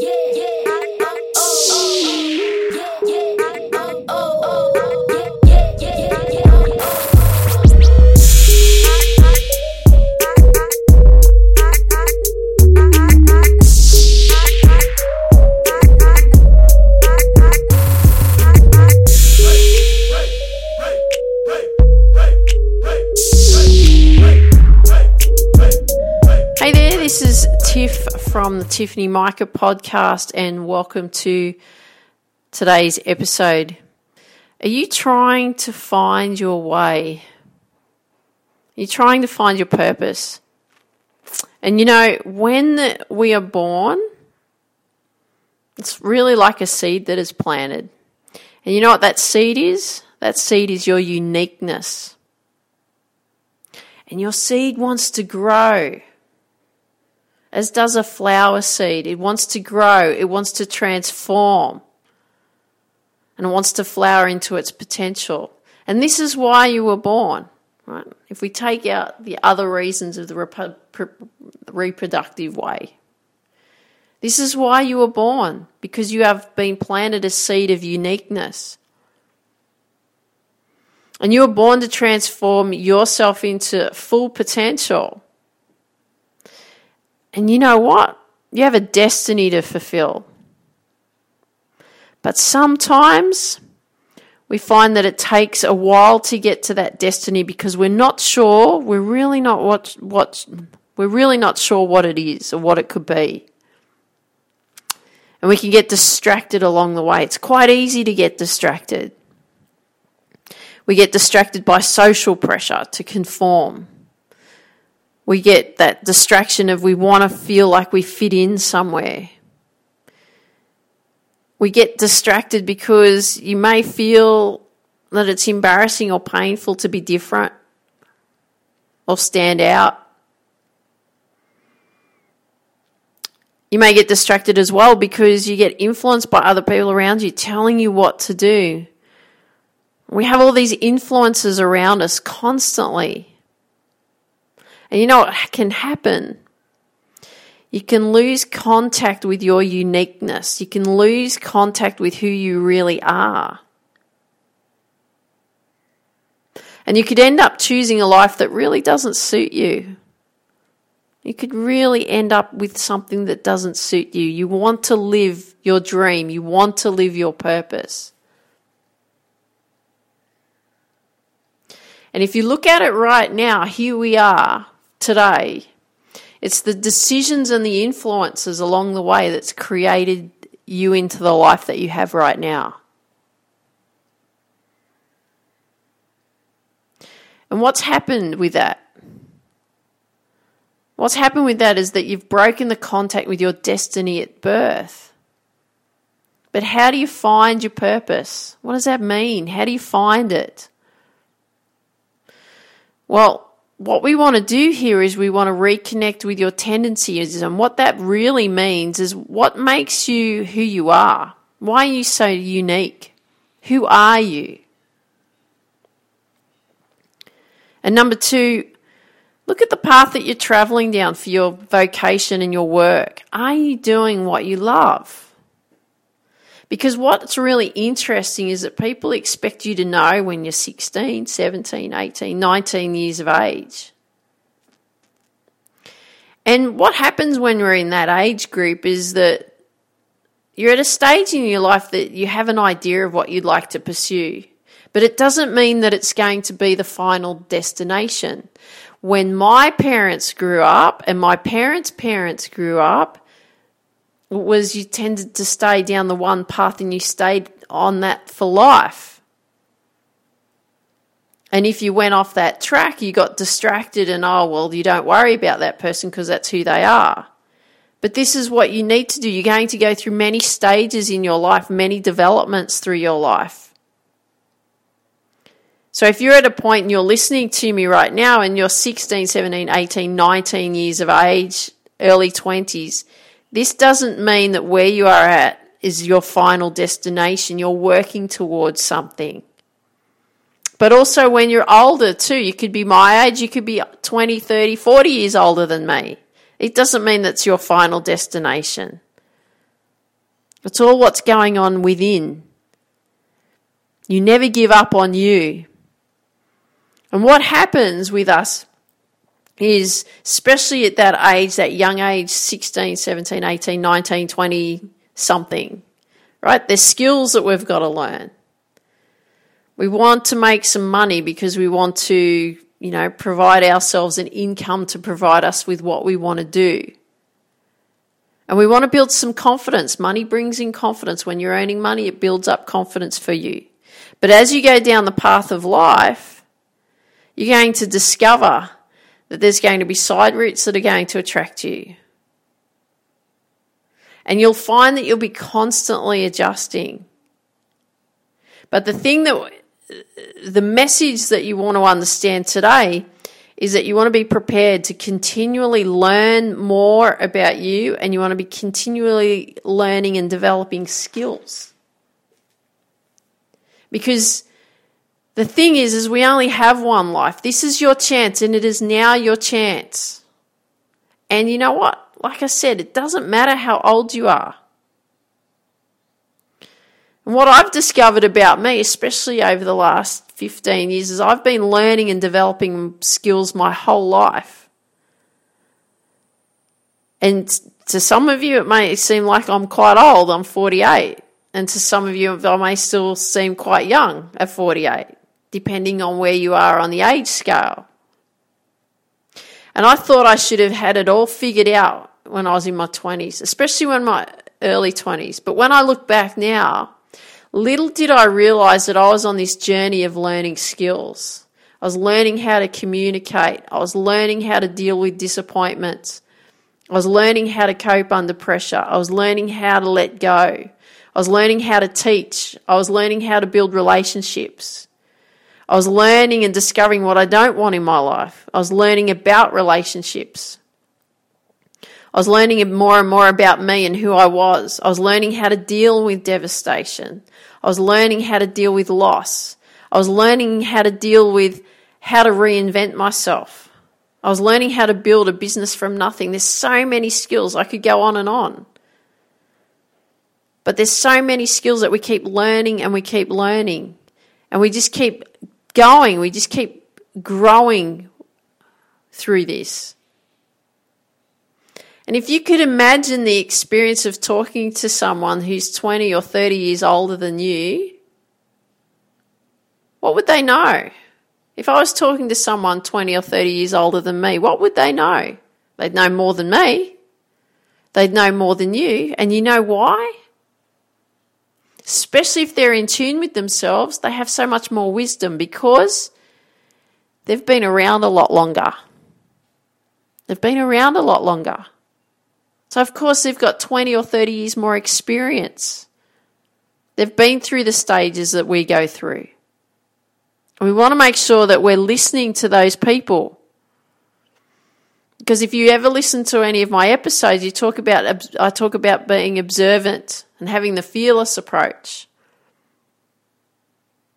Hey from the Tiffany Micah podcast, and welcome to today's episode. Are you trying to find your way? Are you trying to find your purpose? And you know, when we are born, it's really like a seed that is planted. And you know what that seed is? That seed is your uniqueness. And your seed wants to grow as does a flower seed. It wants to grow, it wants to transform, and it wants to flower into its potential. And this is why you were born. Right? If we take out the other reasons of the rep- reproductive way, this is why you were born, because you have been planted a seed of uniqueness. And you were born to transform yourself into full potential. And you know what? You have a destiny to fulfill. But sometimes we find that it takes a while to get to that destiny because we're not sure, we're really not what what we're really not sure what it is or what it could be. And we can get distracted along the way. It's quite easy to get distracted. We get distracted by social pressure to conform we get that distraction of we want to feel like we fit in somewhere. We get distracted because you may feel that it's embarrassing or painful to be different or stand out. You may get distracted as well because you get influenced by other people around you telling you what to do. We have all these influences around us constantly. And you know what can happen? You can lose contact with your uniqueness. You can lose contact with who you really are. And you could end up choosing a life that really doesn't suit you. You could really end up with something that doesn't suit you. You want to live your dream, you want to live your purpose. And if you look at it right now, here we are today. It's the decisions and the influences along the way that's created you into the life that you have right now. And what's happened with that? What's happened with that is that you've broken the contact with your destiny at birth. But how do you find your purpose? What does that mean? How do you find it? Well, what we want to do here is we want to reconnect with your tendencies. And what that really means is what makes you who you are. Why are you so unique? Who are you? And number two, look at the path that you're traveling down for your vocation and your work. Are you doing what you love? Because what's really interesting is that people expect you to know when you're 16, 17, 18, 19 years of age. And what happens when we're in that age group is that you're at a stage in your life that you have an idea of what you'd like to pursue. But it doesn't mean that it's going to be the final destination. When my parents grew up and my parents' parents grew up, was you tended to stay down the one path and you stayed on that for life. And if you went off that track, you got distracted and, oh, well, you don't worry about that person because that's who they are. But this is what you need to do. You're going to go through many stages in your life, many developments through your life. So if you're at a point and you're listening to me right now and you're 16, 17, 18, 19 years of age, early 20s, this doesn't mean that where you are at is your final destination. You're working towards something. But also when you're older too, you could be my age, you could be 20, 30, 40 years older than me. It doesn't mean that's your final destination. It's all what's going on within. You never give up on you. And what happens with us is, especially at that age, that young age 16, 17, 18, 19, 20 something, right? There's skills that we've got to learn. We want to make some money because we want to, you know, provide ourselves an income to provide us with what we want to do. And we want to build some confidence. Money brings in confidence. When you're earning money, it builds up confidence for you. But as you go down the path of life, you're going to discover that there's going to be side routes that are going to attract you. And you'll find that you'll be constantly adjusting. But the thing that, the message that you want to understand today is that you want to be prepared to continually learn more about you and you want to be continually learning and developing skills. Because the thing is is we only have one life. This is your chance and it is now your chance. And you know what? Like I said, it doesn't matter how old you are. And what I've discovered about me, especially over the last 15 years, is I've been learning and developing skills my whole life. And to some of you, it may seem like I'm quite old. I'm 48. And to some of you, I may still seem quite young at 48, depending on where you are on the age scale. And I thought I should have had it all figured out when I was in my 20s, especially when my early 20s. But when I look back now, Little did I realize that I was on this journey of learning skills. I was learning how to communicate. I was learning how to deal with disappointments. I was learning how to cope under pressure. I was learning how to let go. I was learning how to teach. I was learning how to build relationships. I was learning and discovering what I don't want in my life. I was learning about relationships. I was learning more and more about me and who I was. I was learning how to deal with devastation. I was learning how to deal with loss. I was learning how to deal with how to reinvent myself. I was learning how to build a business from nothing. There's so many skills. I could go on and on. But there's so many skills that we keep learning and we keep learning. And we just keep going. We just keep growing through this. And if you could imagine the experience of talking to someone who's 20 or 30 years older than you, what would they know? If I was talking to someone 20 or 30 years older than me, what would they know? They'd know more than me. They'd know more than you. And you know why? Especially if they're in tune with themselves, they have so much more wisdom because they've been around a lot longer. They've been around a lot longer. So, of course, they've got 20 or 30 years more experience. They've been through the stages that we go through. We want to make sure that we're listening to those people. Because if you ever listen to any of my episodes, you talk about I talk about being observant and having the fearless approach.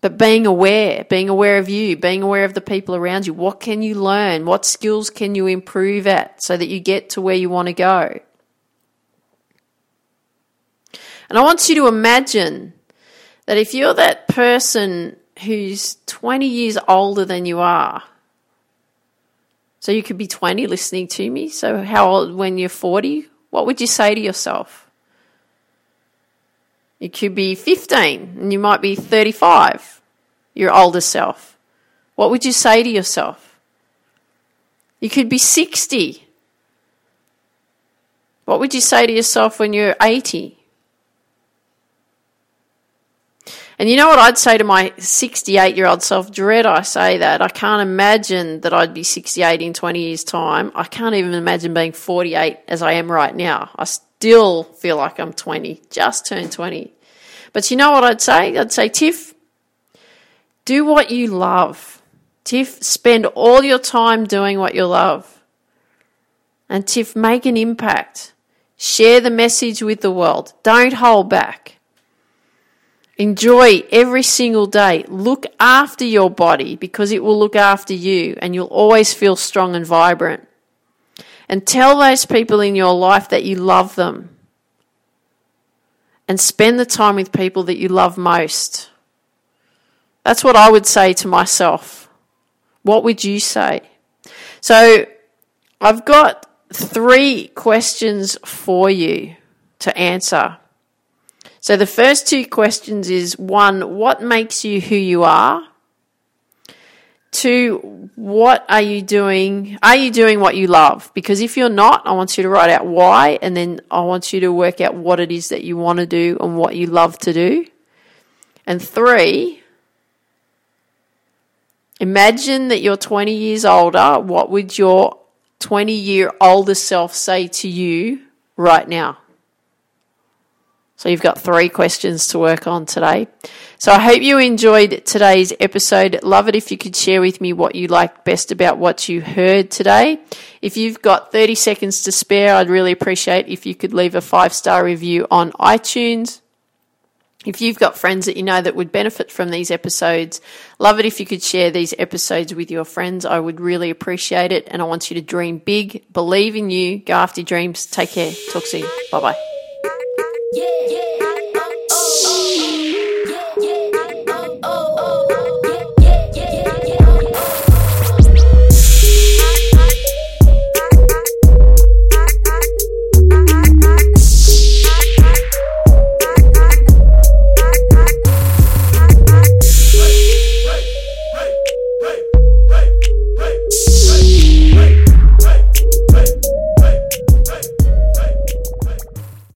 But being aware, being aware of you, being aware of the people around you. What can you learn? What skills can you improve at so that you get to where you want to go? And I want you to imagine that if you're that person who's 20 years older than you are, so you could be 20 listening to me. So, how old when you're 40? What would you say to yourself? You could be 15 and you might be 35, your older self. What would you say to yourself? You could be 60. What would you say to yourself when you're 80? And you know what I'd say to my 68 year old self? Dread I say that. I can't imagine that I'd be 68 in 20 years' time. I can't even imagine being 48 as I am right now. I still feel like I'm 20, just turned 20. But you know what I'd say? I'd say, Tiff, do what you love. Tiff, spend all your time doing what you love. And Tiff, make an impact. Share the message with the world. Don't hold back. Enjoy every single day. Look after your body because it will look after you and you'll always feel strong and vibrant. And tell those people in your life that you love them. and spend the time with people that you love most. That's what I would say to myself. What would you say? So, I've got three questions for you to answer. So, the first two questions is one, what makes you who you are? Two, what are you doing? Are you doing what you love? Because if you're not, I want you to write out why, and then I want you to work out what it is that you want to do and what you love to do. And three, imagine that you're 20 years older. What would your 20 year older self say to you right now? So you've got three questions to work on today. So I hope you enjoyed today's episode. Love it if you could share with me what you like best about what you heard today. If you've got 30 seconds to spare, I'd really appreciate if you could leave a five star review on iTunes. If you've got friends that you know that would benefit from these episodes, love it if you could share these episodes with your friends. I would really appreciate it. And I want you to dream big, believe in you, go after your dreams. Take care. Talk soon. Bye bye. Yeah, yeah.